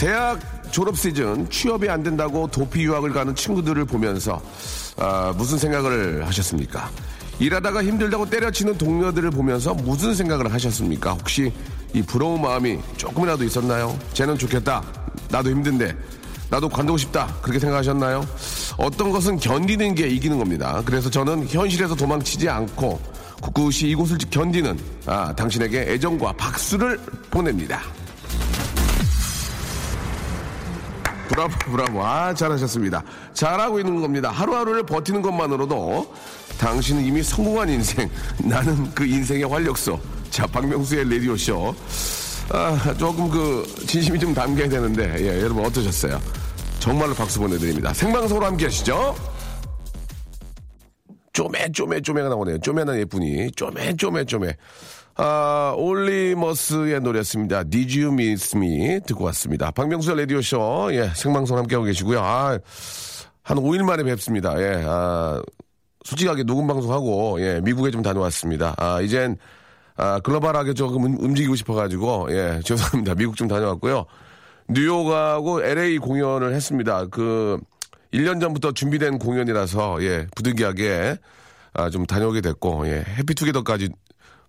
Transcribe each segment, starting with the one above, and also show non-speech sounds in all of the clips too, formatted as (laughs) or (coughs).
대학 졸업 시즌 취업이 안 된다고 도피 유학을 가는 친구들을 보면서 아, 무슨 생각을 하셨습니까? 일하다가 힘들다고 때려치는 동료들을 보면서 무슨 생각을 하셨습니까? 혹시 이 부러운 마음이 조금이라도 있었나요? 쟤는 좋겠다. 나도 힘든데. 나도 관두고 싶다. 그렇게 생각하셨나요? 어떤 것은 견디는 게 이기는 겁니다. 그래서 저는 현실에서 도망치지 않고 굳굳이 이곳을 견디는 아, 당신에게 애정과 박수를 보냅니다. 브라보, 브라보. 아, 잘하셨습니다. 잘하고 있는 겁니다. 하루하루를 버티는 것만으로도 당신은 이미 성공한 인생. 나는 그 인생의 활력소. 자, 박명수의 라디오쇼. 아, 조금 그, 진심이 좀 담겨야 되는데, 예, 여러분 어떠셨어요? 정말로 박수 보내드립니다. 생방송으로 함께 하시죠. 쪼매, 쪼매, 쪼매가 나오네요. 쪼매는 예쁘니. 쪼매, 쪼매, 쪼매. 아, 올리머스의 노래였습니다. Did You Miss Me? 듣고 왔습니다. 박명수의 라디오쇼. 예, 생방송 함께하고 계시고요. 아, 한 5일 만에 뵙습니다. 예, 아, 솔직하게 녹음 방송하고, 예, 미국에 좀 다녀왔습니다. 아, 이젠, 아, 글로벌하게 조금 움- 움직이고 싶어가지고, 예, (laughs) 죄송합니다. 미국 좀 다녀왔고요. 뉴욕하고 LA 공연을 했습니다. 그, 1년 전부터 준비된 공연이라서, 예, 부득이하게, 아, 좀 다녀오게 됐고, 예, 해피투게더까지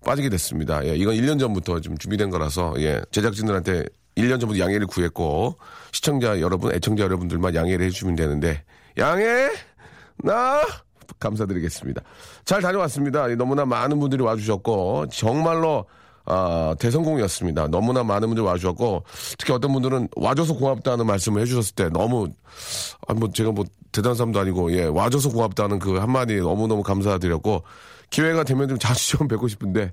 빠지게 됐습니다. 예, 이건 1년 전부터 좀 준비된 거라서, 예, 제작진들한테 1년 전부터 양해를 구했고, 시청자 여러분, 애청자 여러분들만 양해를 해주시면 되는데, 양해! 나! 감사드리겠습니다. 잘 다녀왔습니다. 예, 너무나 많은 분들이 와주셨고, 정말로, 아, 대성공이었습니다. 너무나 많은 분들이 와주셨고, 특히 어떤 분들은 와줘서 고맙다는 말씀을 해주셨을 때 너무, 아, 뭐, 제가 뭐, 대단한 사람도 아니고, 예, 와줘서 고맙다는 그 한마디 너무너무 감사드렸고, 기회가 되면 좀 자주 좀 뵙고 싶은데,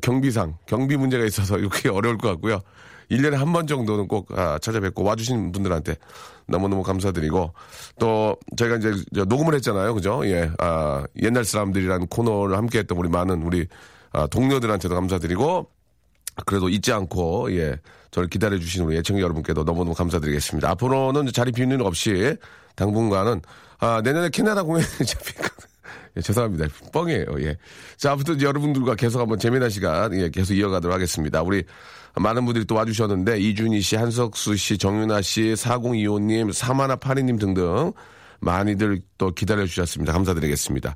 경비상, 경비 문제가 있어서 이렇게 (laughs) 어려울 것 같고요. 1년에 한 번 정도는 꼭 아, 찾아뵙고 와주신 분들한테 너무너무 감사드리고, 또, 저희가 이제 저 녹음을 했잖아요. 그죠? 예, 아, 옛날 사람들이라는 코너를 함께 했던 우리 많은 우리 아, 동료들한테도 감사드리고, 그래도 잊지 않고 예 저를 기다려 주시는 우리 애청자 여러분께도 너무너무 감사드리겠습니다. 앞으로는 자리 비는 일 없이 당분간은 아 내년에 캐나다 공연이 (laughs) 잡히거든. 예, 죄송합니다. 뻥이에요. 예. 자, 아무튼 여러분들과 계속 한번 재미난 시간 예, 계속 이어가도록 하겠습니다. 우리 많은 분들이 또 와주셨는데 이준희 씨, 한석수 씨, 정윤아 씨, 4025님, 사마나 파리님 등등 많이들 또 기다려 주셨습니다. 감사드리겠습니다.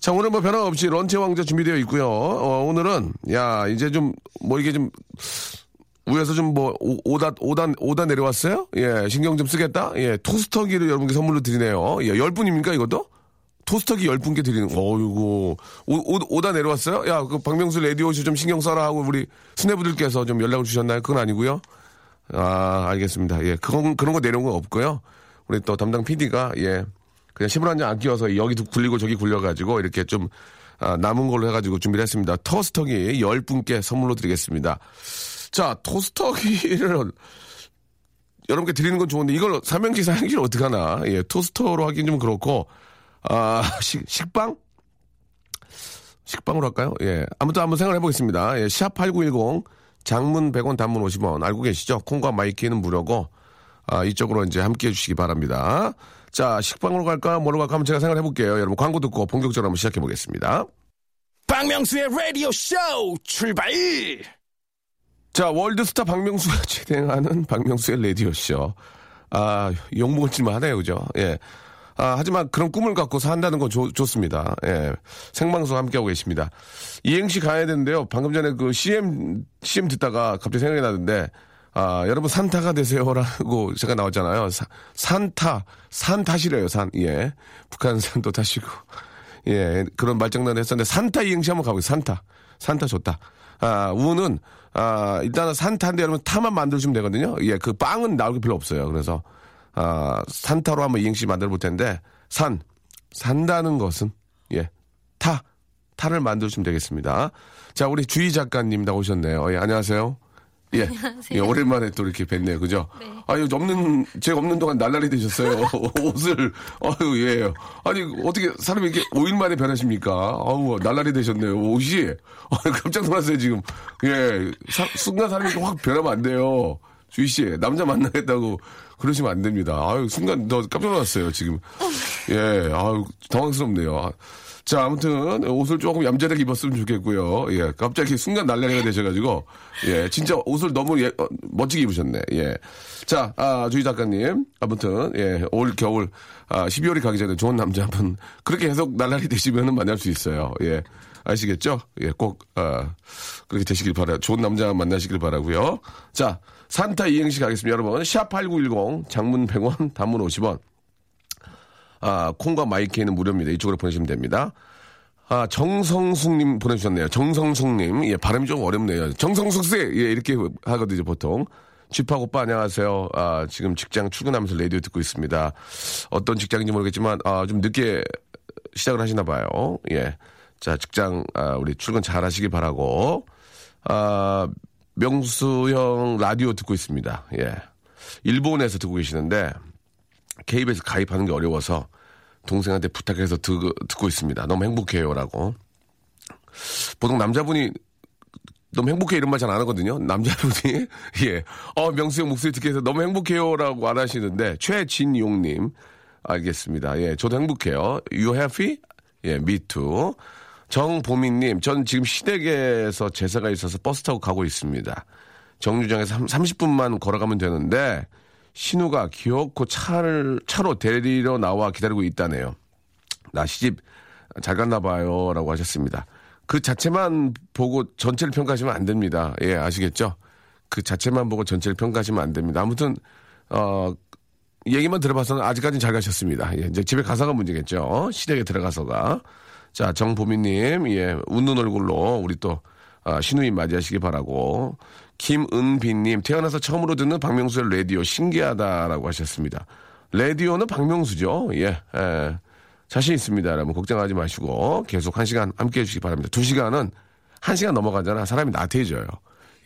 자, 오늘 뭐 변화 없이 런치 왕자 준비되어 있고요. 어, 오늘은, 야, 이제 좀, 뭐 이게 좀, 위에서 좀 뭐, 오다, 오다, 오다 내려왔어요? 예, 신경 좀 쓰겠다? 예, 토스터기를 여러분께 선물로 드리네요. 예, 열 분입니까, 이것도? 토스터기 열 분께 드리는, 어이구. 오, 오, 오다 내려왔어요? 야, 그 박명수 레디오쇼 좀 신경 써라 하고 우리 수뇌부들께서 좀 연락을 주셨나요? 그건 아니고요. 아, 알겠습니다. 예, 그건, 그런 거 내려온 건 없고요. 우리 또 담당 PD가, 예, 그냥 10분 한장안 끼워서 여기도 굴리고 저기 굴려가지고 이렇게 좀 아, 남은 걸로 해가지고 준비를 했습니다. 토스터기 10분께 선물로 드리겠습니다. 자, 토스터기를 여러분께 드리는 건 좋은데 이걸 삼행시 사행시를 어떻게 하나. 예, 토스터로 하긴 좀 그렇고, 아, 식, 식빵? 식빵으로 할까요? 예. 아무튼 한번 생각해 보겠습니다. 예, 샵 8910 장문 100원 단문 50원 알고 계시죠? 콩과 마이K는 무료고, 아, 이쪽으로 이제 함께 해 주시기 바랍니다. 자, 식빵으로 갈까? 뭐로 갈까? 한번 제가 생각해 볼게요. 여러분 광고 듣고 본격적으로 한번 시작해 보겠습니다. 박명수의 라디오 쇼 출발! 자, 월드스타 박명수가 (laughs) 진행하는 박명수의 라디오 쇼. 아, 욕먹을 짓만 하네요, 그죠? 예. 아, 하지만 그런 꿈을 갖고 산다는 건 좋, 좋습니다. 예. 생방송 함께하고 계십니다. 이행시 가야 되는데요. 방금 전에 그 CM, CM 듣다가 갑자기 생각이 나는데, 아, 여러분 산타가 되세요라고 (laughs) 제가 나왔잖아요. 사- 산타, 산 타시래요, 산. 예. 북한산도 타시고. 예, 그런 말장난을 했었는데 산타 이행시 한번 가보겠습니다. 산타. 산타 좋다. 아, 우는 아, 일단은 산타인데 여러분 타만 만들어주면 되거든요. 예, 그 빵은 나올 게 별로 없어요. 그래서 아, 산타로 한번 이행시 만들어 볼 텐데 산 산다는 것은 예, 타 타를 만들어주면 되겠습니다. 자, 우리 주희 작가님 나오셨네요. 예, 안녕하세요. 예. 안녕하세요. 예, 오랜만에 또 이렇게 뵀네요. 그죠? 네. 아유, 없는, 제가 없는 동안 날라리 되셨어요. (laughs) 옷을, 아유, 예. 아니, 어떻게 사람이 이렇게 5일 만에 변하십니까? 아우, 날라리 되셨네요. 옷이. 아 깜짝 놀랐어요, 지금. 예. 사- 순간 사람이 확 변하면 안 돼요. 주희 씨, 남자 만나겠다고 그러시면 안 됩니다. 아유, 순간 너 깜짝 놀랐어요, 지금. 예. 아유, 당황스럽네요. 아, 자, 아무튼 옷을 조금 얌전하게 입었으면 좋겠고요. 예, 갑자기 순간 날라리가 되셔가지고 예, 진짜 옷을 너무 예, 어, 멋지게 입으셨네. 예, 자, 아, 주희 작가님, 아무튼 예, 올 겨울 아, 12월이 가기 전에 좋은 남자 한분 그렇게 계속 날라리 되시면은 만날 수 있어요. 예, 아시겠죠? 예, 꼭 아, 그렇게 되시길 바라. 좋은 남자 만나시길 바라고요. 자, 산타 이행시 가겠습니다, 여러분. 샵 #8910 장문 100원, 단문 50원. 아, 콩과 마이크는 무료입니다. 이쪽으로 보내시면 됩니다. 아, 정성숙님 보내주셨네요. 정성숙님. 예, 발음이 좀 어렵네요. 정성숙 씨! 예, 이렇게 하거든요, 보통. 쥐팍 오빠 안녕하세요. 아, 지금 직장 출근하면서 라디오 듣고 있습니다. 어떤 직장인지 모르겠지만, 아, 좀 늦게 시작을 하시나 봐요. 예. 자, 직장, 아, 우리 출근 잘 하시길 바라고. 아, 명수 형 라디오 듣고 있습니다. 예. 일본에서 듣고 계시는데, KBS 가입하는 게 어려워서 동생한테 부탁해서 듣, 듣고 있습니다. 너무 행복해요라고. 보통 남자분이 너무 행복해 이런 말 잘 안 하거든요. 남자분이 (laughs) 예, 어 명수 형 목소리 듣게 해서 너무 행복해요라고 안 하시는데 최진용님 알겠습니다. 예, 저도 행복해요. You happy? 예, me too. 정보민님, 전 지금 시댁에서 제사가 있어서 버스 타고 가고 있습니다. 정류장에서 30분만 걸어가면 되는데 신우가 귀엽고 차를 차로 데리러 나와 기다리고 있다네요. 나 시집 잘 갔나 봐요 라고 하셨습니다. 그 자체만 보고 전체를 평가하시면 안 됩니다. 예, 아시겠죠? 그 자체만 보고 전체를 평가하시면 안 됩니다. 아무튼 어 얘기만 들어봐서는 아직까지는 잘 가셨습니다. 예, 이제 집에 가서가 문제겠죠. 시댁에 들어가서가. 자, 정보미님, 예, 웃는 얼굴로 우리 또 아, 신우님 맞이하시기 바라고. 김은비님, 태어나서 처음으로 듣는 박명수의 라디오 신기하다라고 하셨습니다. 라디오는 박명수죠. 예, 예. 자신 있습니다. 여러분, 걱정하지 마시고 계속 한 시간 함께 해주시기 바랍니다. 두 시간은 한 시간 넘어가잖아. 사람이 나태해져요.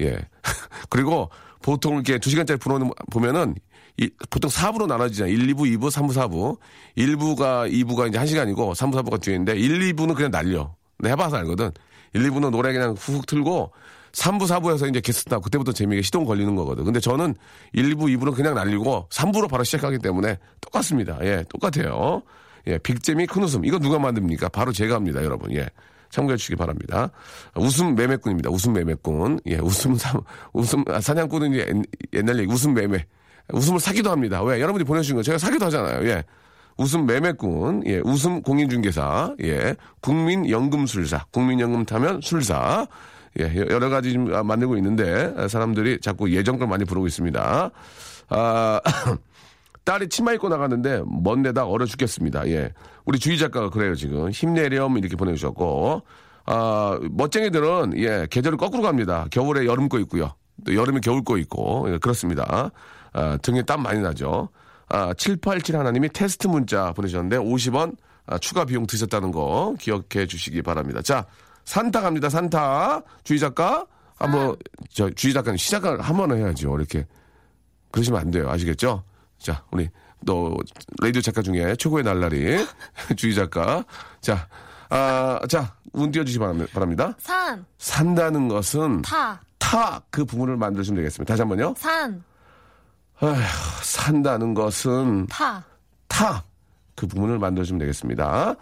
예. (laughs) 그리고 보통 이렇게 두 시간짜리 프로는 보면은 이, 보통 4부로 나눠지잖아요. 1, 2부, 2부, 3부, 4부. 1부가, 2부가 이제 1시간이고 3부, 4부가 뒤에인데 1, 2부는 그냥 날려. 내가 해봐서 알거든. 1, 2부는 노래 그냥 훅 틀고 3부, 4부에서 이제 게스트 나고 그때부터 재미가 시동 걸리는 거거든. 근데 저는 1, 2부, 2부는 그냥 날리고 3부로 바로 시작하기 때문에 똑같습니다. 예, 똑같아요. 예, 빅재미 큰 웃음. 이거 누가 만듭니까? 바로 제가 합니다, 여러분. 예. 참고해 주시기 바랍니다. 웃음 매매꾼입니다. 웃음 매매꾼. 예, 웃음 사, 웃음, 아, 사냥꾼은 옛날 얘기, 웃음 매매. 웃음을 사기도 합니다. 왜? 여러분이 보내주신 거 제가 사기도 하잖아요. 예. 웃음 매매꾼, 예, 웃음 공인중개사, 예, 국민연금술사, 국민연금 타면 술사, 예, 여- 여러 가지 좀 아, 만들고 있는데 아, 사람들이 자꾸 예전 걸 많이 부르고 있습니다. 아, (coughs) 딸이 치마 입고 나갔는데 먼 데다 얼어 죽겠습니다. 예. 우리 주희 작가가 그래요, 지금. 힘내렴 이렇게 보내 주셨고. 아, 멋쟁이들은 예, 계절을 거꾸로 갑니다. 겨울에 여름 거 있고요. 또 여름에 겨울 거 있고. 예, 그렇습니다. 아, 등에 땀 많이 나죠. 아, 787 하나님이 테스트 문자 보내주셨는데 50원 아, 추가 비용 드셨다는 거 기억해 주시기 바랍니다. 자, 산타 갑니다. 산타. 주희 작가. 한번, 저, 주희 작가님 시작을 한번 해야죠. 이렇게. 그러시면 안 돼요. 아시겠죠? 자, 우리 또 라디오 작가 중에 최고의 날라리 (laughs) 주희 작가. 자, 아, 자, 운 띄워주시기 바랍- 바랍니다. 산, 산다는 것은 타, 타 그 부분을 만들어주면 되겠습니다. 다시 한번요. 산, 아휴, 산다는 것은 타. 타. 그 부분을 만들어주면 되겠습니다.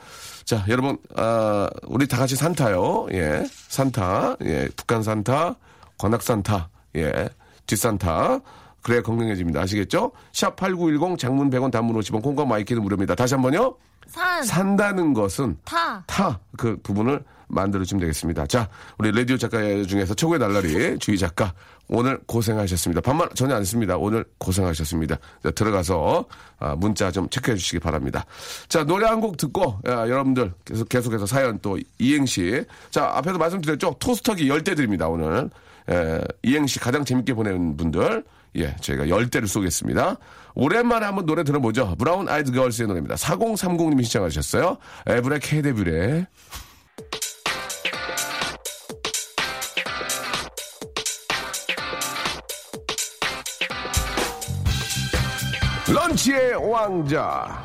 자, 여러분, 아, 우리 다 같이 산타요. 예. 산타. 예. 북한 산타, 관악 산타. 예. 뒷산타. 그래야 건강해집니다. 아시겠죠? 샵 8910 장문 100원 단문 50원 콩과 마이K는 무료입니다. 다시 한 번요. 산, 산다는 것은 타. 타 그 부분을 만들어주면 되겠습니다. 자, 우리 라디오 작가 중에서 최고의 날라리 주희 작가 오늘 고생하셨습니다. 반말 전혀 안 씁니다. 오늘 고생하셨습니다. 자, 들어가서 아, 문자 좀 체크해 주시기 바랍니다. 자, 노래 한 곡 듣고 야, 여러분들 계속 계속해서 사연 또 이행시 자 앞에서 말씀드렸죠 토스터기 열대 드립니다 오늘 에, 이행시 가장 재밌게 보내는 분들 예, 저희가 열대를 쏘겠습니다. 오랜만에 한번 노래 들어보죠. 브라운 아이드 걸스의 노래입니다. 4030님이 시청하셨어요. 에브레 케데뷰레. 런치의 왕자.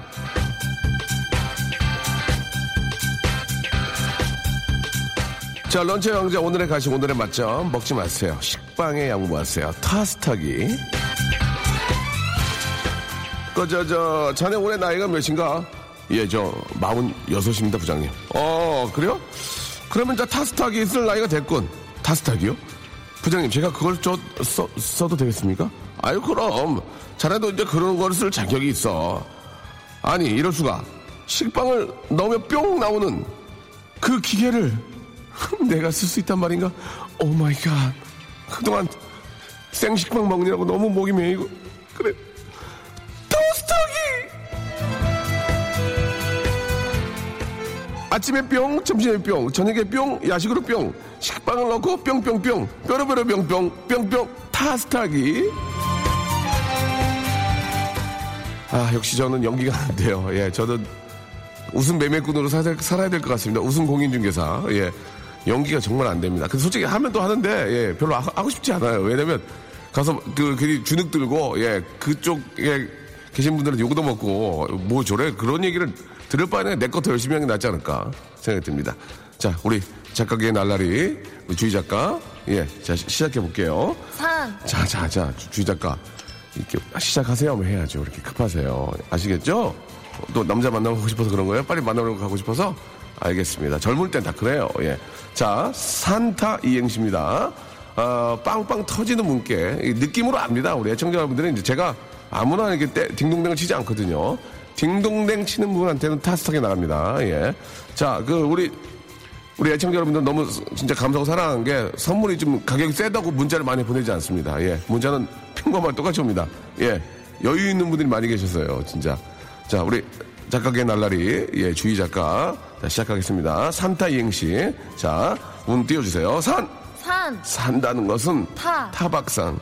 자, 런치의 왕자 오늘의 가시 오늘의 맛점 먹지 마세요. 식빵에 양보하세요. 타스타기. 그, 저, 저, 자네 올해 나이가 몇인가? 예, 저, 마흔 여섯입니다, 부장님. 어, 그래요? 그러면 저 타스타기 있을 나이가 됐군. 타스타기요? 부장님, 제가 그걸 저, 써, 써도 되겠습니까? 아유, 그럼. 자네도 이제 그런 걸 쓸 자격이 있어. 아니, 이럴 수가. 식빵을 넣으면 뿅 나오는 그 기계를 내가 쓸 수 있단 말인가? Oh my God. 그동안 생식빵 먹느라고 너무 목이 메이고. 그래. 토스터기! 아침에 뿅, 점심에 뿅, 저녁에 뿅, 야식으로 뿅, 식빵을 넣고 뿅뿅뿅, 뾰로뾰로 뿅뿅, 뿅뿅, 타스타기. 아, 역시 저는 연기가 안 돼요. 예, 저는 웃음 매매꾼으로 사, 살아야 될 것 같습니다. 웃음 공인중개사. 예. 연기가 정말 안 됩니다. 근데 솔직히 하면 또 하는데, 예, 별로 하- 하고 싶지 않아요. 왜냐면, 가서 그, 괜히 주눅 들고, 예, 그쪽에 계신 분들은 욕도 먹고, 뭐 저래? 그런 얘기를 들을 바에는 내 것 더 열심히 하는 게 낫지 않을까 생각이 듭니다. 자, 우리 작가계의 날라리, 우리 주희 작가, 예, 자, 시- 시작해 볼게요. 산, 자, 자, 자, 주- 주희 작가. 이렇게 시작하세요 하면 해야죠. 이렇게 급하세요. 아시겠죠? 또 남자 만나고 싶어서 그런 거예요? 빨리 만나러 가고 싶어서? 알겠습니다. 젊을 땐 다 그래요. 예. 자, 산타 이행시입니다. 어, 빵빵 터지는 문께 이 느낌으로 압니다. 우리 애청자 여러분들은 이제 제가 아무나 이렇게 때, 딩동댕을 치지 않거든요. 딩동댕 치는 분한테는 타스하게 나갑니다. 예. 자, 그 우리 우리 애청자 여러분들 너무 진짜 감사하고 사랑한 게 선물이 좀 가격이 세다고 문자를 많이 보내지 않습니다. 예. 문자는 (laughs) 평범한 똑같이 옵니다. 예. 여유 있는 분들이 많이 계셨어요. 진짜. 자, 우리 작가계 날라리, 예, 주희 작가. 자, 시작하겠습니다. 산타 이행시. 자, 운 띄워주세요. 산! 산, 산다는 것은 타. 타박산.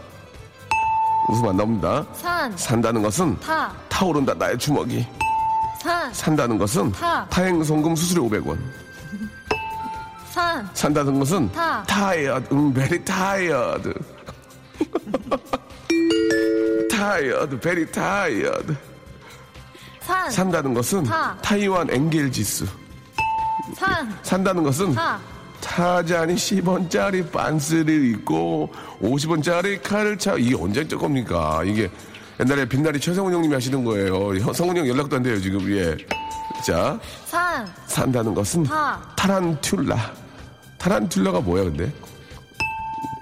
웃음 안 나옵니다. 산, 산다는 것은 타, 타오른다 나의 주먹이. 산, 산다는 것은 타. 타행송금 수수료 500원. 산, 산다는 것은 타. tired, 음, very tired. (laughs) tired, very tired. 산, 산다는 것은 타. 타이완 엥겔지스. 산, 산다는 것은 타. 타잔이 10원짜리 반스를 입고 50원짜리 칼을 차 이게 언제 적 겁니까? 이게 옛날에 빛나리 최성훈 형님이 하시는 거예요. 형- 성훈 형 연락도 안 돼요 지금. 예. 자 산, 산다는 것은 타. 타란툴라. 타란툴라가 뭐야 근데?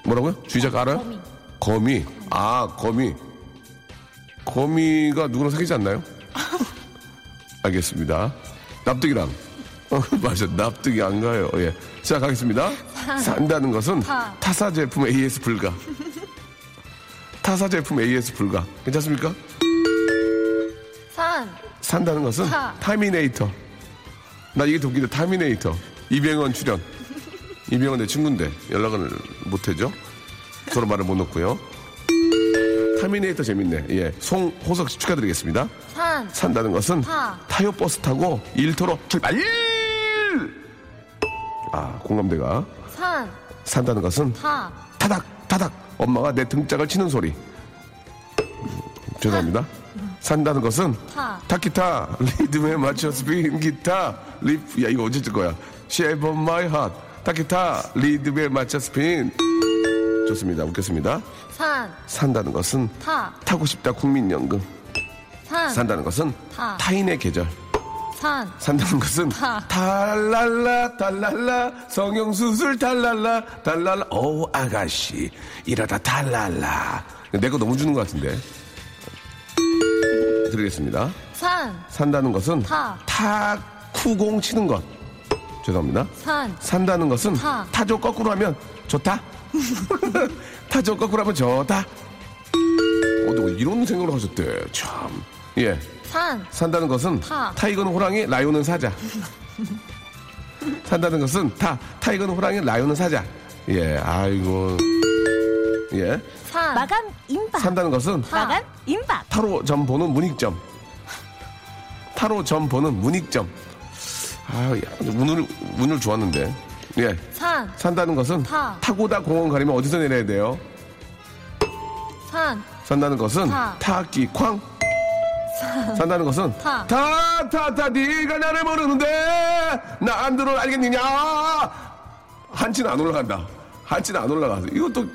뭐라고요? 주의작 알아요? 거미. 거미. 아 거미. 거미가 누구랑 사귀지 않나요? (laughs) 알겠습니다. 납득이랑. 어, (laughs) 맞아. 납득이 안 가요. 예. 자, 가겠습니다. 산다는 것은 타. 타사 제품 AS 불가. 타사 제품 AS 불가. 괜찮습니까? 산, 산다는 것은 타. 타미네이터. 나 이게 동기인데 타미네이터. 이병헌 출연. 이병헌 내 친구인데 연락을 못해죠. 서로 말을 못 놓고요. 타미네이터 재밌네. 예. 송호석 씨 축하드리겠습니다. 산, 산다는 것은 타. 타요 버스 타고 일터로 출발. 아 공감대가 산, 산다는 것은 타, 타닥 타닥 엄마가 내 등짝을 치는 소리. 음, 죄송합니다. 산다는 것은 타. 타키타 리듬에 맞춰 스팅 기타 리프 야 이거 언제 뜰 거야? Shape of my heart 타키타 리듬에 맞춰 스팅 좋습니다. 웃겼습니다. 산, 산다는 것은 타, 타고 싶다 국민연금. 산, 산다는 것은 타. 타인의 계절. 산, 산다는 것은 타. 달랄라 달랄라 성형수술 달랄라 달랄라. 오 아가씨 이러다 달랄라. 내 거 너무 주는 것 같은데. 드리겠습니다. 산, 산다는 것은 타. 타쿠공 치는 것. 죄송합니다. 산, 산다는 것은 타. 타조 거꾸로 하면 좋다 타조 거꾸로 하면 좋다 어, 너 이런 생각을 하셨대 참 예 산, 산다는 것은 타. tiger는 호랑이, lion은 사자. 산다는 것은 타, tiger는 호랑이, lion은 사자. 예, 아이고. 예. 산, 마감 임박. 산다는 것은 타. 마감 임박. 타로 점 보는 문익점. 타로 점 보는 문익점. 아, 야, 운을, 운을 좋았는데. 예. 산, 산다는 것은 타. 타고다 공원 가려면 어디서 내려야 돼요? 산, 산다는 것은 타. 타악기 쾅. 산다는 것은 타. 타, 타, 타, 네가 나를 모르는데 난들 너를 알겠느냐? 한치는 안 올라간다. 한치는 안 올라가서 이것도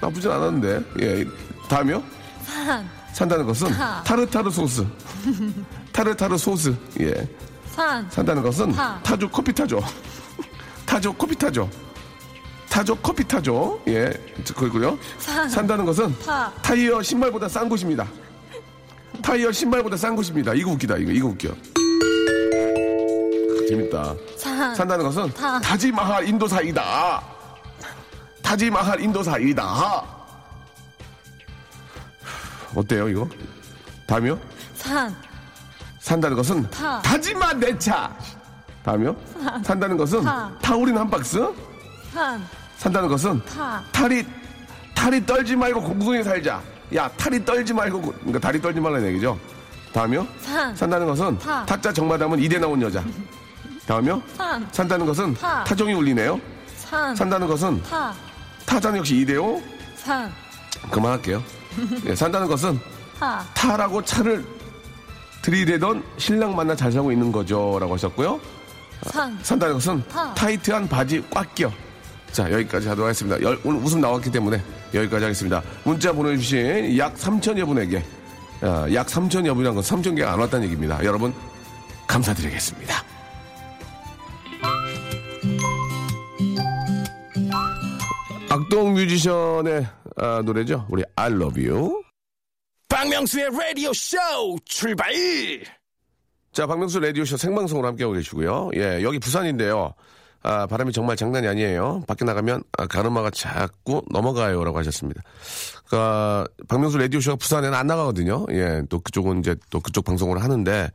나쁘진 않았는데. 예, 다음이요? 산, 산다는 것은 타. 타르타르 소스. (laughs) 타르타르 소스. 예. 산, 산다는 것은 타. 타조 커피 타죠. 타조 커피 타죠. 타조 커피 타죠. 예. 그리고요. 산. 산다는 것은 타. 타이어 신발보다 싼 곳입니다. 타이어 신발보다 싼 곳입니다. 이거 웃기다. 이거 이거 웃겨. 재밌다. 산, 산다는 것은 타. 타지마할 인도사이다. 타지마할 인도사이다. 어때요 이거? 다음이요? 산, 산다는 것은 타. 타지마 내 차. 다음이요? 산다는 것은 타. 타우린 한 박스. 산, 산다는 것은 타. 타리 타리 떨지 말고 공손히 살자. 야 탈이 떨지 말고 고- 그러니까 다리 떨지 말라는 얘기죠. 다음이요? 산. 산다는 것은 타. 타짜 정마담은 이대 나온 여자. 다음이요? 산. 산다는 것은 타. 타종이 울리네요. 산, 산다는 것은 타, 타자는 역시 이대호. 산, 그만할게요. 예, 산다는 것은 타, 타라고 차를 들이대던 신랑 만나 잘 살고 있는 거죠라고 하셨고요. 산, 산다는 것은 타. 타이트한 바지 꽉 껴. 자, 여기까지 하도록 하겠습니다. 열- 오늘 웃음 나왔기 때문에 여기까지 하겠습니다. 문자 보내주신 약 3천여 분에게, 아, 약 3천여 분이란 건 3천 개가 안 왔다는 얘기입니다. 여러분, 감사드리겠습니다. 악동 뮤지션의 아, 노래죠. 우리 I love you. 박명수의 라디오 쇼 출발! 자, 박명수 라디오쇼 생방송으로 함께하고 계시고요. 예, 여기 부산인데요. 아, 바람이 정말 장난이 아니에요. 밖에 나가면 아, 가르마가 자꾸 넘어가요라고 하셨습니다. 그니까 박명수 라디오쇼가 부산에는 안 나가거든요. 예, 또 그쪽은 이제 또 그쪽 방송을 하는데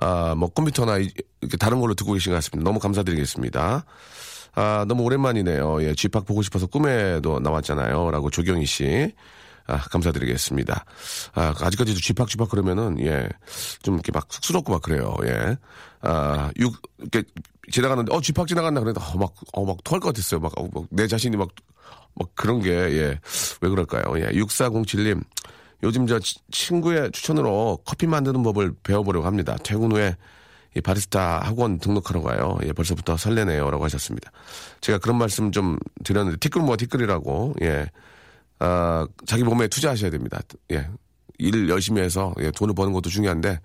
아, 뭐 컴퓨터나 이- 이렇게 다른 걸로 듣고 계신 것 같습니다. 너무 감사드리겠습니다. 아, 너무 오랜만이네요. 예, 쥐팍 보고 싶어서 꿈에도 나왔잖아요. 라고 조경희 씨. 아, 감사드리겠습니다. 아, 아직까지도 쥐팍쥐팍 그러면은, 예, 좀 이렇게 막 쑥스럽고 막 그래요. 예. 아, 육, 이렇게 지나가는데, 어, 쥐팍 지나간다. 그래도, 어, 막, 어, 막 토할 것 같았어요. 막, 어, 막, 내 자신이 막, 막 그런 게, 예. 왜 그럴까요? 예. 6407님. 요즘 저 치- 친구의 추천으로 커피 만드는 법을 배워보려고 합니다. 퇴근 후에 이 바리스타 학원 등록하러 가요. 예, 벌써부터 설레네요. 라고 하셨습니다. 제가 그런 말씀 좀 드렸는데, 티끌 모아 티끌이라고, 예. 아, 자기 몸에 투자하셔야 됩니다. 예. 일 열심히 해서, 예, 돈을 버는 것도 중요한데,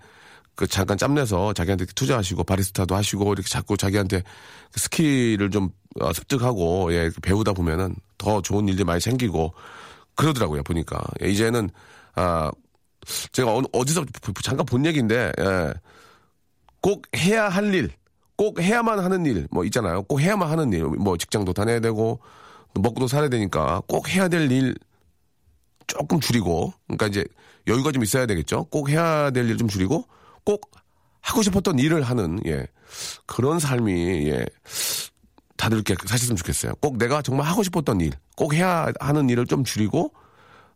그 잠깐 짬내서 자기한테 투자하시고, 바리스타도 하시고, 이렇게 자꾸 자기한테 그 스킬을 좀 어, 습득하고, 예, 배우다 보면은 더 좋은 일들이 많이 생기고, 그러더라고요, 보니까. 예, 이제는, 아, 제가 어느- 어디서 잠깐 본 얘기인데, 예. 꼭 해야 할 일, 꼭 해야만 하는 일, 뭐 있잖아요. 꼭 해야만 하는 일, 뭐 직장도 다녀야 되고, 또 먹고도 살아야 되니까 꼭 해야 될 일 조금 줄이고, 그러니까 이제 여유가 좀 있어야 되겠죠. 꼭 해야 될 일 좀 줄이고, 꼭 하고 싶었던 일을 하는, 예. 그런 삶이, 예. 다들 이렇게 사셨으면 좋겠어요. 꼭 내가 정말 하고 싶었던 일, 꼭 해야 하는 일을 좀 줄이고,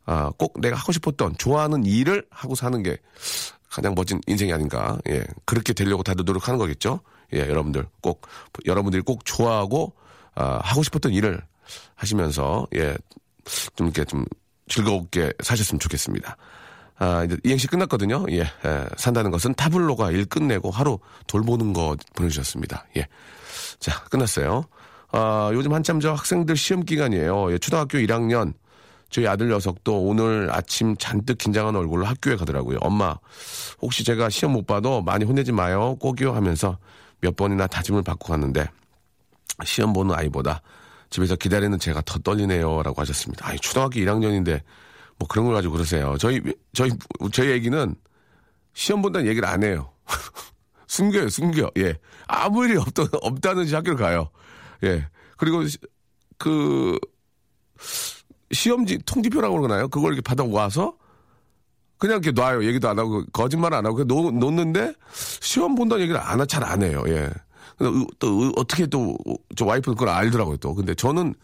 아, 꼭 내가 하고 싶었던, 좋아하는 일을 하고 사는 게 가장 멋진 인생이 아닌가. 예. 그렇게 되려고 다들 노력하는 거겠죠. 예, 여러분들 꼭, 여러분들이 꼭 좋아하고, 아, 하고 싶었던 일을 하시면서, 예, 좀 이렇게 좀 즐겁게 사셨으면 좋겠습니다. 아, 이제 이행시 끝났거든요. 예, 예, 산다는 것은 타블로가 일 끝내고 하루 돌보는 거 보내주셨습니다. 예. 자, 끝났어요. 아, 요즘 한참 저 학생들 시험 기간이에요. 예, 초등학교 1학년. 저희 아들 녀석도 오늘 아침 잔뜩 긴장한 얼굴로 학교에 가더라고요. 엄마, 혹시 제가 시험 못 봐도 많이 혼내지 마요. 꼭이요 하면서 몇 번이나 다짐을 받고 갔는데 시험 보는 아이보다 집에서 기다리는 제가 더 떨리네요. 라고 하셨습니다. 아니, 초등학교 1학년인데 뭐 그런 걸 가지고 그러세요. 저희, 저희, 저희 애기는 시험 본다는 얘기를 안 해요. (laughs) 숨겨요, 숨겨. 예. 아무 일이 없다, 없다는 듯이 학교를 가요. 예. 그리고 시- 그 시험지 통지표라고 그러나요? 그걸 이렇게 받아와서 그냥 이렇게 놔요. 얘기도 안 하고 거짓말 안 하고 놓, 놓는데 시험 본다는 얘기를 안, 잘안 해요. 예. 으- 또 으- 어떻게 또 저 와이프는 그걸 알더라고요. 또 근데 저는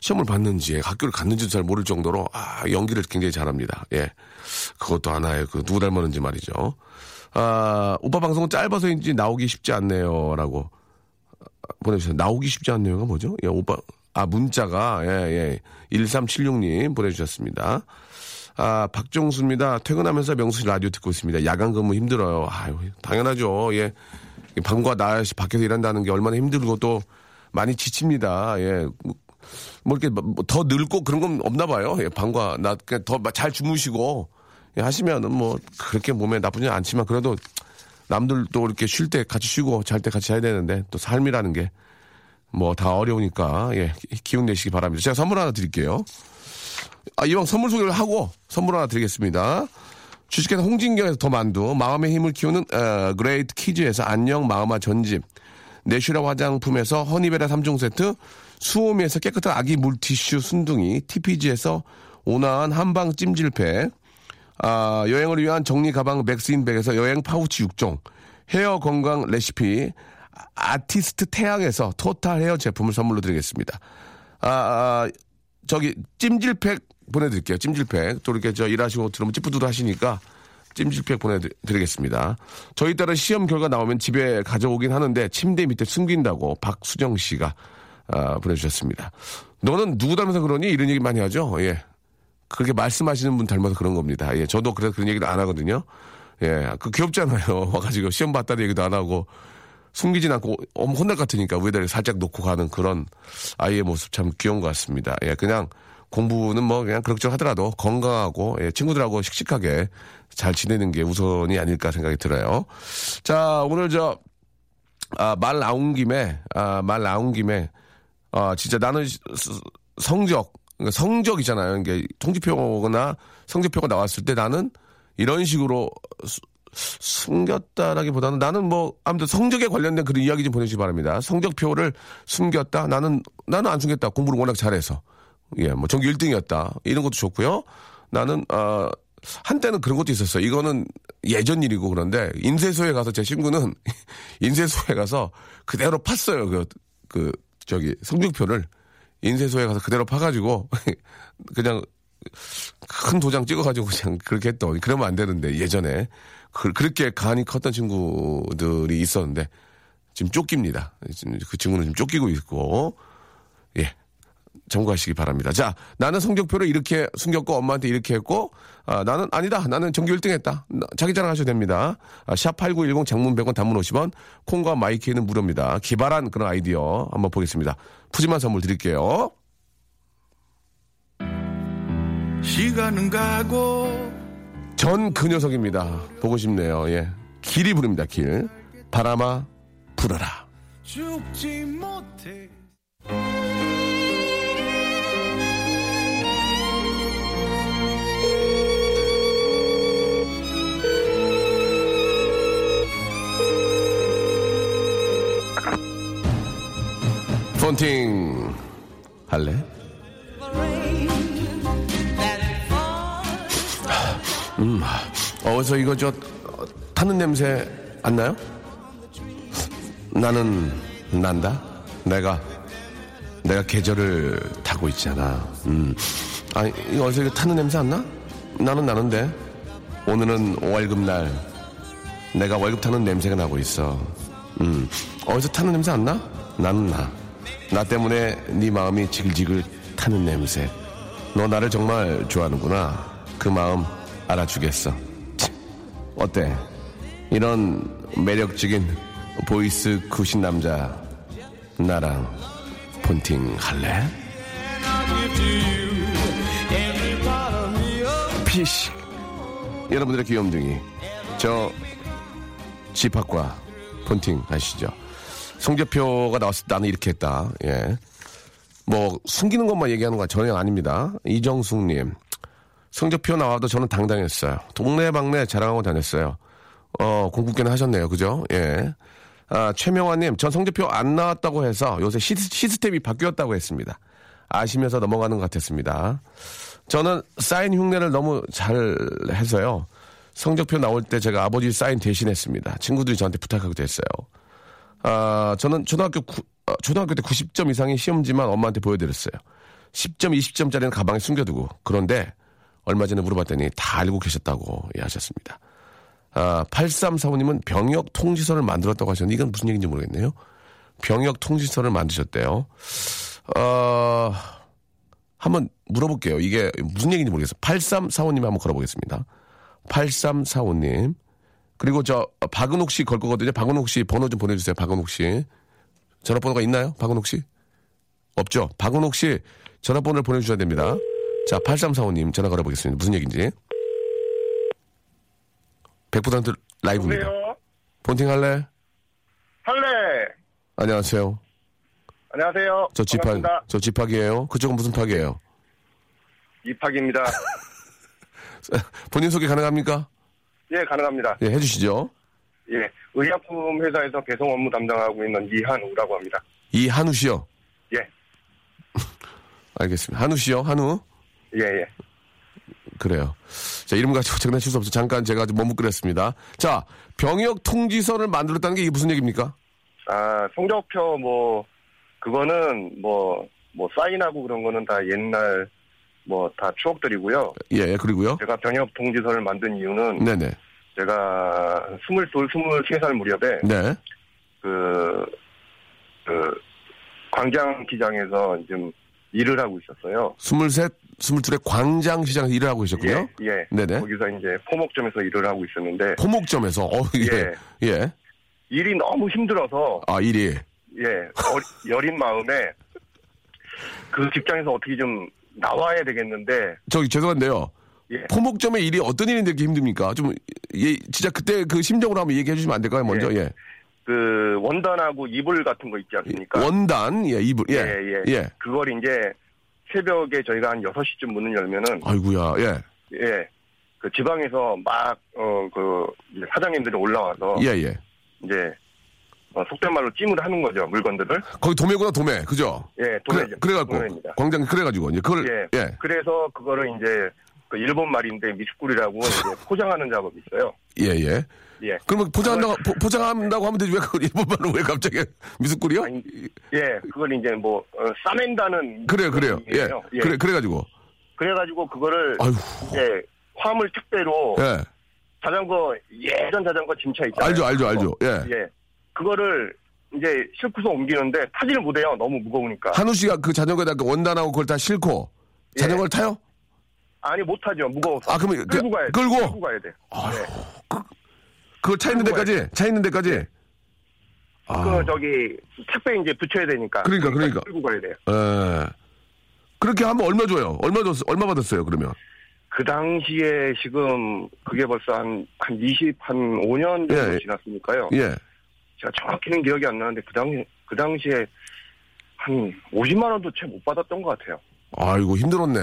시험을 봤는지 학교를 갔는지도 잘 모를 정도로 아 연기를 굉장히 잘합니다. 예. 그것도 하나의 그 누구 닮았는지 말이죠. 아 오빠 방송은 짧아서인지 나오기 쉽지 않네요라고 보내주세요. 나오기 쉽지 않네요가 뭐죠? 예, 오빠, 아, 문자가, 예, 예. 1376님 보내주셨습니다. 아, 박종수입니다. 퇴근하면서 명수 씨 라디오 듣고 있습니다. 야간 근무 힘들어요. 아유, 당연하죠. 예. 방과 낮이 밖에서 일한다는 게 얼마나 힘들고 또 많이 지칩니다. 예. 뭐 이렇게 뭐더 늙고 그런 건 없나 봐요. 예, 방과 낮, 더잘 주무시고 예, 하시면은 뭐 그렇게 몸에 나쁘지 않지만 그래도 남들도 이렇게 쉴 때 같이 쉬고 잘 때 같이 자야 되는데 또 삶이라는 게 뭐 다 어려우니까 예, 기운 내시기 바랍니다. 제가 선물 하나 드릴게요. 아, 이왕 선물 소개를 하고 선물 하나 드리겠습니다. 주식회사 홍진경에서 더 만두, 마음의 힘을 키우는 어, 그레이트 키즈에서 안녕 마음아 전집, 네슈라 화장품에서 허니베라 3종 세트, 수오미에서 깨끗한 아기 물티슈 순둥이, TPG에서 온화한 한방 찜질팩, 아, 여행을 위한 정리 가방 맥스인백에서 여행 파우치 6종, 헤어 건강 레시피, 아티스트 태양에서 토탈 헤어 제품을 선물로 드리겠습니다. 아, 아, 저기 찜질팩 보내드릴게요. 찜질팩. 또 이렇게 저 일하시고 들으면 찌뿌두두 하시니까 찜질팩 보내드리겠습니다. 저희 딸은 시험 결과 나오면 집에 가져오긴 하는데 침대 밑에 숨긴다고 박수정 씨가 아, 보내주셨습니다. 너는 누구 닮아서 그러니? 이런 얘기 많이 하죠. 예. 그렇게 말씀하시는 분 닮아서 그런 겁니다. 예. 저도 그래서 그런 얘기를 안 하거든요. 예. 그 귀엽잖아요. (laughs) 와가지고 시험 봤다는 얘기도 안 하고 숨기진 않고 엄 혼날 것 같으니까 위에다 살짝 놓고 가는 그런 아이의 모습 참 귀여운 것 같습니다. 예, 그냥 공부는 뭐 그냥 그럭저럭 하더라도 건강하고 예, 친구들하고 씩씩하게 잘 지내는 게 우선이 아닐까 생각이 들어요. 자, 오늘 저, 아, 말 나온 김에, 아, 말 나온 김에, 아, 진짜 나는 성적, 그러니까 성적이잖아요. 이게 통지표거나 성적표가 나왔을 때 나는 이런 식으로 수- 숨겼다라기보다는 나는 뭐 아무튼 성적에 관련된 그런 이야기 좀 보내주시기 바랍니다. 성적표를 숨겼다. 나는 나는 안 숨겼다. 공부를 워낙 잘해서 예, 뭐 전교 1등이었다. 이런 것도 좋고요. 나는 어 한때는 그런 것도 있었어요. 이거는 예전 일이고 그런데 인쇄소에 가서 제 친구는 (laughs) 인쇄소에 가서 그대로 팠어요. 그, 그 저기 성적표를 인쇄소에 가서 그대로 파가지고 (laughs) 그냥 큰 도장 찍어가지고 그냥 그렇게 했던 그러면 안 되는데 예전에 그, 그렇게 간이 컸던 친구들이 있었는데 지금 쫓깁니다. 지금 그 친구는 지금 쫓기고 있고 예 참고하시기 바랍니다. 자 나는 성적표를 이렇게 숨겼고 엄마한테 이렇게 했고 아, 나는 아니다 나는 전교 1등 했다 나- 자기 자랑하셔도 됩니다. 아, 샵8910 장문 100원 단문 50원 콩과 마이키는 무료입니다. 기발한 그런 아이디어 한번 보겠습니다. 푸짐한 선물 드릴게요. 시간은 가고 전 그 녀석입니다. 보고 싶네요. 예. 길이 부릅니다. 길. 바람아 불어라. 죽지 못해 폰팅 할래? 음, 어디서 이거 저 어, 타는 냄새 안 나요? 나는 난다. 내가 내가 계절을 타고 있잖아. 음, 아 이거 어디서 이거 타는 냄새 안 나? 나는 나는데 오늘은 월급 날 내가 월급 타는 냄새가 나고 있어. 음, 어디서 타는 냄새 안 나? 나는 나. 나 때문에 네 마음이 지글지글 타는 냄새. 너 나를 정말 좋아하는구나. 그 마음 알아주겠어. 치, 어때? 이런 매력적인 voice 가진 남자 나랑 폰팅 할래? 피식 여러분들의 귀염둥이 저 집합과 폰팅 하시죠. 성적표가 나왔을 때 나는 이렇게 했다. 예. 뭐 숨기는 것만 얘기하는 건 전혀 아닙니다. 이정숙님 성적표 나와도 저는 당당했어요. 동네방네 자랑하고 다녔어요. 어 공부께는 하셨네요, 그죠? 예. 아, 최명화님 전 성적표 안 나왔다고 해서 요새 시, 시스 템이 바뀌었다고 했습니다. 아시면서 넘어가는 것 같았습니다. 저는 사인 흉내를 너무 잘 해서요. 성적표 나올 때 제가 아버지 사인 대신했습니다. 친구들이 저한테 부탁하기도 했어요. 아, 저는 초등학교 구- 어, 초등학교 때 90점 이상의 시험지만 엄마한테 보여드렸어요. 10점, 20점짜리는 가방에 숨겨두고. 그런데 얼마 전에 물어봤더니 다 알고 계셨다고 예, 하셨습니다. 아, 8345님은 병역 통지서를 만들었다고 하셨는데 이건 무슨 얘기인지 모르겠네요. 병역 통지서를 만드셨대요. 어, 한번 물어볼게요. 이게 무슨 얘기인지 모르겠어요. 8345님 한번 걸어보겠습니다. 8345님. 그리고 저 박은옥 씨 걸 거거든요. 박은옥 씨 번호 좀 보내주세요. 박은옥 씨. 전화번호가 있나요? 박은옥 씨? 없죠? 박은옥 씨 전화번호를 보내주셔야 됩니다. 자, 8345님 전화 걸어보겠습니다. 무슨 얘기인지. 100% 라이브입니다. 여보세요? 본팅 할래? 할래. 안녕하세요. 안녕하세요. 저 반갑습니다. 저 집학이에요. 그쪽은 무슨 파기예요? 이팍입니다. (laughs) 본인 소개 가능합니까? 예, 가능합니다. 예, 해주시죠. 예, 의약품 회사에서 배송 업무 담당하고 있는 이한우라고 합니다. 이한우 씨요. 예, (laughs) 알겠습니다. 한우 씨요. 한우. 예, 예. 그래요. 자, 이름 가지고 장난칠 수 없어. 잠깐 제가 좀 머뭇거렸습니다. 자, 병역 통지서를 만들었다는 게 이게 무슨 얘기입니까? 아, 성적표 뭐 그거는 뭐 뭐 사인하고 그런 거는 다 옛날 뭐 다 추억들이고요. 예, 예, 그리고요. 제가 병역 통지서를 만든 이유는 네네. 제가 스물둘, 스물세 살 무렵에 네. 그, 그 광장 기장에서 좀 일을 하고 있었어요. 스물셋, 스물둘에 광장 시장에서 일을 하고 계셨고요. 예, 예. 네네. 거기서 이제 포목점에서 일을 하고 있었는데 포목점에서, 어, 예. 예. 일이 너무 힘들어서 아, 일이. 예 어- 여린 (laughs) 마음에 그 직장에서 어떻게 좀 나와야 되겠는데 저기 죄송한데요. 예. 포목점의 일이 어떤 일인데 이렇게 힘듭니까? 좀, 예, 진짜 그때 그 심정으로 한번 얘기해 주시면 안 될까요? 먼저, 예. 그 원단하고 이불 같은 거 있지 않습니까? 원단, 예, 이불, 예. 예, 예. 그걸 이제 새벽에 저희가 한 6시쯤 문을 열면은 아이고야, 예. 예. 그 지방에서 막 어 그 사장님들이 올라와서 예, 예. 이제 어, 속된 말로 찜을 하는 거죠 물건들을 거기 도매구나, 도매. 그죠? 예 그래, 도매죠 그래 갖고. 도매입니다. 광장, 그래가지고. 이제 그걸, 예. 예. 그래서 그거를 이제 그 일본 말인데 미스꾸리라고 이제 포장하는 작업이 있어요. 예, 예. 예. 그러면 포장한다고, 포, 포장한다고 하면 되지. 왜 그걸 일본 말로 왜 갑자기? (laughs) 아니, 예, 그걸 이제 뭐 어, 싸맨다는 그래요, 그래요. 예. 예. 그래, 그래가지고. 그래가지고 그거를 아이고. 예 화물 택배로 예. 자전거 예전 자전거 짐차 있잖아요. 알죠, 알죠, 알죠. 예. 예. 그거를 이제 싣고서 옮기는데 타지를 못해요. 너무 무거우니까. 한우 씨가 그 자전거에다 가 원단하고 그걸 다 싣고 예. 자전거를 타요? 아니 못 타죠. 무거워서. 아, 그러면 끌고 그- 가야 돼. 끌고? 끌고 가야 돼. 네. 그거 차 있는 데까지? 차 있는 데까지? 아, 그 저기 택배 이제 붙여야 되니까. 그러니까, 그러니까. 끌고 가야 돼요. 예. 그렇게 하면 얼마 줘요? 얼마 줬, 얼마 받았어요, 그러면? 그 당시에 지금 그게 벌써 한, 한 20, 한 5년 정도 예. 지났으니까요. 예. 제가 정확히는 기억이 안 나는데 그 당시, 그 당시에 한 50만 원도 채 못 받았던 것 같아요. 아이고, 힘들었네.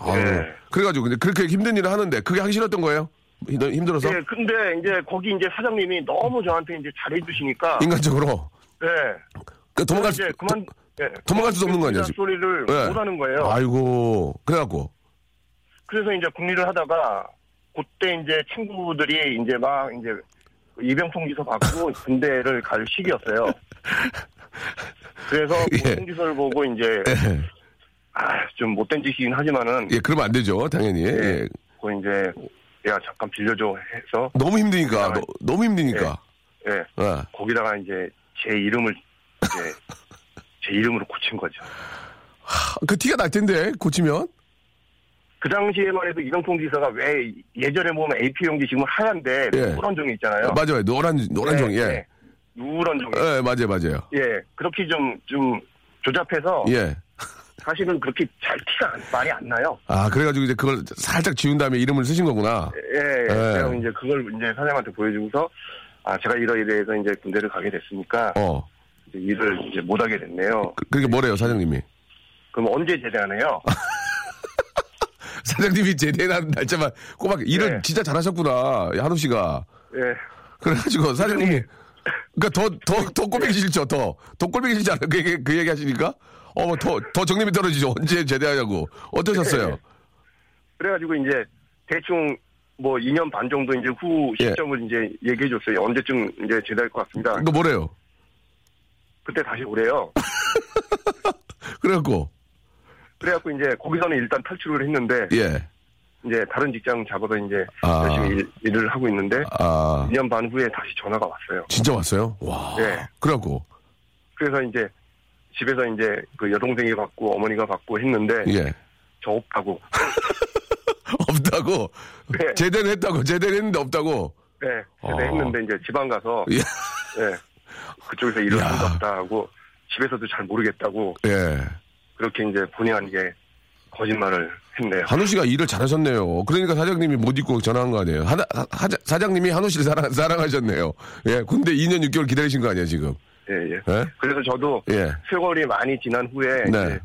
아유. 예. 그래가지고, 근데 그렇게 힘든 일을 하는데, 그게 하기 싫었던 거예요? 힘- 힘들어서? 예, 근데 이제 거기 이제 사장님이 너무 저한테 이제 잘해주시니까. 인간적으로. 예. 그 도망갈 수, 그만, 예. 도망갈 수도 없는 거 아니야? 소리를 예. 못 하는 거예요. 아이고, 그래갖고. 그래서 이제 국리를 하다가 그때 이제 친구들이 이제 막 이제 이병 통지서 받고 (laughs) 군대를 갈 시기였어요. 그래서 그 예. 통지서를 보고 이제 예. 아, 좀 못된 짓이긴 하지만은 예, 그러면 안 되죠, 당연히. 예. 그 이제 야 잠깐 빌려줘 해서 너무 힘드니까, 아, 너, 너무 힘드니까. 예 예. 거기다가 이제 제 이름을 이제 (laughs) 제 이름으로 고친 거죠. 그 티가 날 텐데, 고치면? 그 당시에만 해도 이병 통지서가 왜 예전에 보면 AP 용지 지금 하얀데 예. 노란 종이 있잖아요. 맞아요. 노란, 노란 네, 종이. 예. 네. 누런 종이. 예, 맞아요, 맞아요. 예, 그렇게 좀, 좀 조잡해서 예. 사실은 그렇게 잘 티가 안- 많이 안 나요. 아, 그래가지고 이제 그걸 살짝 지운 다음에 이름을 쓰신 거구나. 예, 예. 예. 그래서 이제 그걸 이제 사장한테 보여주고서 아, 제가 이러이러해서 이제 군대를 가게 됐으니까 어. 이제 일을 이제 못 하게 됐네요. 그, 그게 뭐래요, 사장님이? 그럼 언제 제대하네요? (laughs) 사장님이 제대하는 날짜만 꼬박 일을 네. 진짜 잘하셨구나, 한우 씨가. 예. 그래가지고 사장님이 그러니까 더 더더 꼴보기 싫죠, 더. 더 꼴보기 싫지 않아요? 그 얘기, 그 얘기 하시니까? 어, 더, 더 정림이 떨어지죠. 언제 제대하냐고. 어떠셨어요? 네. 그래가지고 이제 대충 뭐 2년 반 정도 이제 후 예. 시점을 이제 얘기해 줬어요. 언제쯤 이제 제대할 것 같습니다. 그거 뭐래요? 그때 다시 오래요. (laughs) 그래갖고, 그래갖고 이제 거기서는 일단 탈출을 했는데 예. 이제 다른 직장 잡아서 이제 아. 열심히 일, 일을 하고 있는데 아, 2년 반 후에 다시 전화가 왔어요. 진짜 왔어요? 와. 네. 그래갖고, 그래서 이제 집에서 이제 그 여동생이 받고 어머니가 받고 했는데 예. 저 없다고. (laughs) 없다고. 네. 제대로 했다고. 제대로 했는데 없다고. 네, 어. 근데 했는데 이제 지방 가서 (laughs) 예. 네, 그쪽에서 일을. 한 하고 집에서도 잘 모르겠다고 예. 그렇게 이제 본의 아니게 거짓말을 했네요. 한우 씨가 일을 잘하셨네요. 그러니까 사장님이 못 잊고 전화한 거 아니에요. 하, 하, 사장님이 한우 씨를 사랑, 사랑하셨네요. 예. 근데 2년 6개월 기다리신 거 아니에요, 지금. 예, 예. 예? 그래서 저도 예. 세월이 많이 지난 후에 네.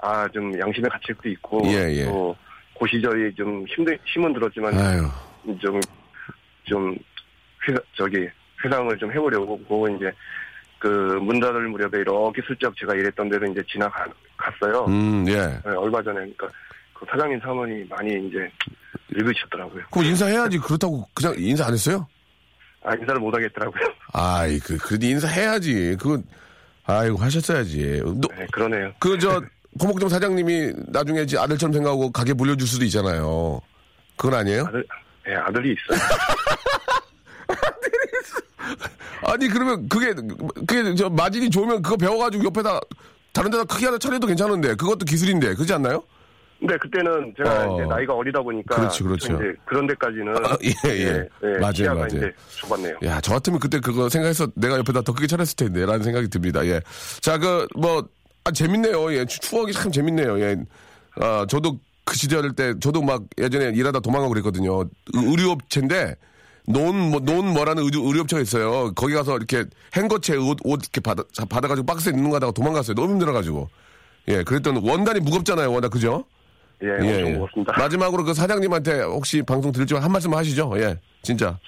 아, 좀 양심의 가책도 있고 예, 예. 또 고시절이 좀 힘들 힘은 들었지만 아유. 좀, 좀, 회사, 저기, 회상을 좀 해보려고, 그거 이제, 그, 문 닫을 무렵에 이렇게 슬쩍 제가 일했던 데를 이제 지나 갔어요. 음, 예. 네, 얼마 전에, 그러니까, 그 사장님 사모니 많이 이제, 읽으셨더라고요. 그럼 인사해야지. 그렇다고 그냥 인사 안 했어요? 아, 인사를 못 하겠더라고요. 아이, 그, 그래도 인사해야지. 그건, 아이고, 하셨어야지. 너, 네, 그러네요. 그, 저, 포목점 사장님이 나중에 이제 아들처럼 생각하고 가게 물려줄 수도 있잖아요. 그건 아니에요? 아들, 네, 아들이 있어요. (laughs) 아니, 그러면 그게, 그게 저 마진이 좋으면 그거 배워가지고 옆에다 다른 데다 크게 하나 차려도 괜찮은데 그것도 기술인데 그렇지 않나요? 근데 그때는 제가 어. 이제 나이가 어리다 보니까. 그렇지, 그렇죠. 좀 이제 그런 데까지는. 아, 예, 예. 맞아요, 시야가 맞아요. 이제 좁았네요. 야, 저 같으면 그때 그거 생각해서 내가 옆에다 더 크게 차렸을 텐데, 라는 생각이 듭니다. 예. 자, 그, 뭐, 아, 재밌네요. 예. 추- 추억이 참 재밌네요. 예. 아, 저도 그 시절 때, 저도 막 예전에 일하다 도망가고 그랬거든요. 의- 의류업체인데, 논, 뭐, 논 뭐라는 의류, 의류업체가 있어요. 거기 가서 이렇게 행거체 옷, 옷 이렇게 받아, 자, 받아가지고 박스에 넣는 거 하다가 도망갔어요. 너무 힘들어가지고. 예, 그랬더니 원단이 무겁잖아요. 워낙, 그죠? 예, 엄청 무겁습니다. 마지막으로 그 사장님한테 혹시 방송 들을지만 한 말씀 하시죠. 예, 진짜.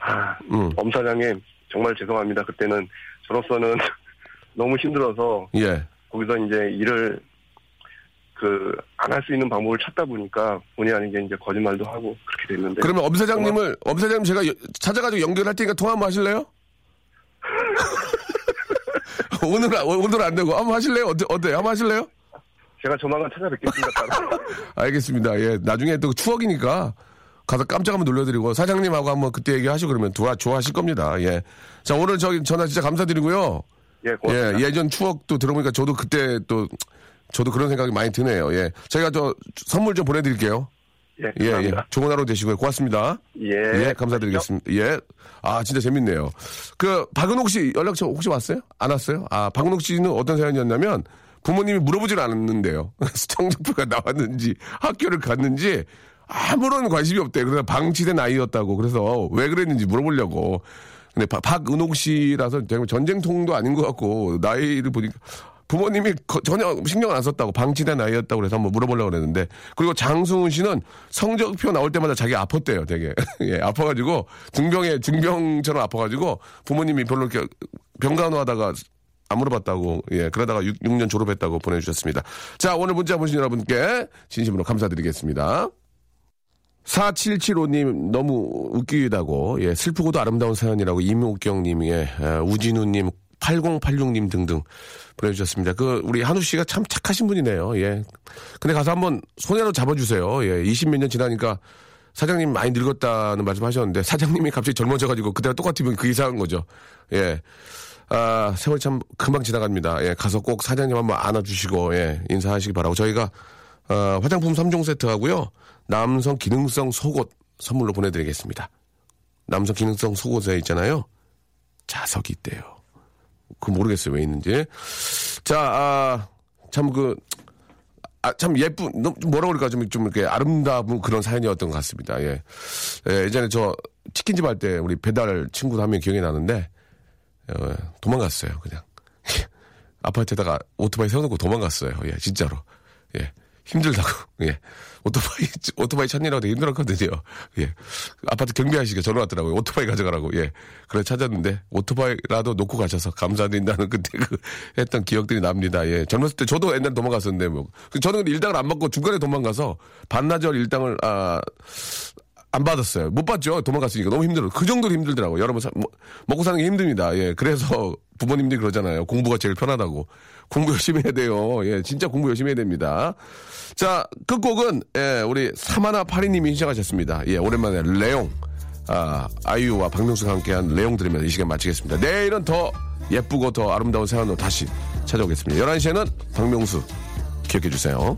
아, 음. 엄 사장님 정말 죄송합니다. 그때는 저로서는 (laughs) 너무 힘들어서 예. 거기서 이제 일을 그 안 할 수 있는 방법을 찾다 보니까 본의 아니게 이제 거짓말도 하고 그렇게 됐는데. 그러면 엄 사장님을 엄 사장님 제가 여- 찾아가지고 연결할 테니까 통화 한번 하실래요? (laughs) 오늘 오늘 안 되고 한번 하실래요? 어때 어때? 한번 하실래요? 제가 조만간 찾아뵙겠습니다. 따로. (laughs) 알겠습니다. 예, 나중에 또 추억이니까 가서 깜짝 한번 놀려드리고 사장님하고 한번 그때 얘기하시고 그러면 좋아 좋아하실 겁니다. 예. 자 오늘 저기 전화 진짜 감사드리고요. 예, 고맙습니다. 예, 예전 추억도 들어보니까 저도 그때 또 저도 그런 생각이 많이 드네요. 예, 저희가 저 선물 좀 보내드릴게요. 예, 예, 예. 좋은 하루 되시고요. 고맙습니다. 예. 예, 감사드리겠습니다. 예. 아, 진짜 재밌네요. 그, 박은옥 씨 연락처 혹시 왔어요? 안 왔어요? 아, 박은옥 씨는 어떤 사연이었냐면 부모님이 물어보질 않았는데요. (laughs) 성적표가 나왔는지 학교를 갔는지 아무런 관심이 없대요. 그래서 방치된 아이였다고. 그래서 왜 그랬는지 물어보려고. 근데 박- 박은옥 씨라서 전쟁통도 아닌 것 같고 나이를 보니까 부모님이 거- 전혀 신경을 안 썼다고 방치된 아이였다고 그래서 한번 물어보려고 그랬는데 그리고 장승훈 씨는 성적표 나올 때마다 자기 아팠대요 되게. (laughs) 예 아파가지고 중병에 중병처럼 아파가지고 부모님이 별로 병간호하다가 안 물어봤다고 예 그러다가 6, 년 졸업했다고 보내주셨습니다. 자 오늘 문자 보신 여러분께 진심으로 감사드리겠습니다. 4775님 너무 웃기다고 예 슬프고도 아름다운 사연이라고 이무경님 예 에, 우진우님 8086님 등등 보내주셨습니다. 그 우리 한우 씨가 참 착하신 분이네요. 예. 근데 가서 한번 손해로 잡아주세요. 예. 20몇 년 지나니까 사장님 많이 늙었다는 말씀 하셨는데 사장님이 갑자기 젊어져가지고 그때랑 똑같으면 그 이상한 거죠. 예. 아 세월 참 금방 지나갑니다. 예. 가서 꼭 사장님 한번 안아주시고 예 인사하시기 바라고 저희가 어, 화장품 3종 세트 하고요. 남성 기능성 속옷 선물로 보내드리겠습니다. 남성 기능성 속옷에 있잖아요. 자석이 있대요. 그 모르겠어요 왜 있는지. 자, 아, 참 그, 아, 참 예쁜, 뭐라 그럴까 좀, 좀 이렇게 아름다운 그런 사연이었던 것 같습니다. 예. 예, 예전에 저 치킨집 할 때 우리 배달 친구도 한 명 기억이 나는데, 어, 도망갔어요, 그냥. (laughs) 아파트에다가 오토바이 세워놓고 도망갔어요. 예, 진짜로. 예. 힘들다고. (laughs) 예. 오토바이, 오토바이 찾느라고 되게 힘들었거든요. 예. 아파트 경비하시게 전화 왔더라고요. 오토바이 가져가라고. 예. 그래 찾았는데, 오토바이라도 놓고 가셔서 감사드린다는 (laughs) 그때 그 했던 기억들이 납니다. 예. 젊었을 때 저도 옛날에 도망갔었는데, 뭐. 그 저는 근데 일당을 안 받고 중간에 도망가서 반나절 일당을, 아, 안 받았어요. 못 받죠. 도망갔으니까 너무 힘들어. 그 정도로 힘들더라고요. 여러분 사- 뭐- 먹고 사는 게 힘듭니다. 예, 그래서 (laughs) 부모님들이 그러잖아요. 공부가 제일 편하다고. 공부 열심히 해야 돼요. 예, 진짜 공부 열심히 해야 됩니다. 자, 끝곡은 예, 우리 사마나 파리님이 신청하셨습니다. 예, 오랜만에 레옹. 아, 아이유와 박명수가 함께한 레옹 들으면서 이 시간 마치겠습니다. 내일은 더 예쁘고 더 아름다운 사연으로 다시 찾아오겠습니다. 11시에는 박명수 기억해 주세요.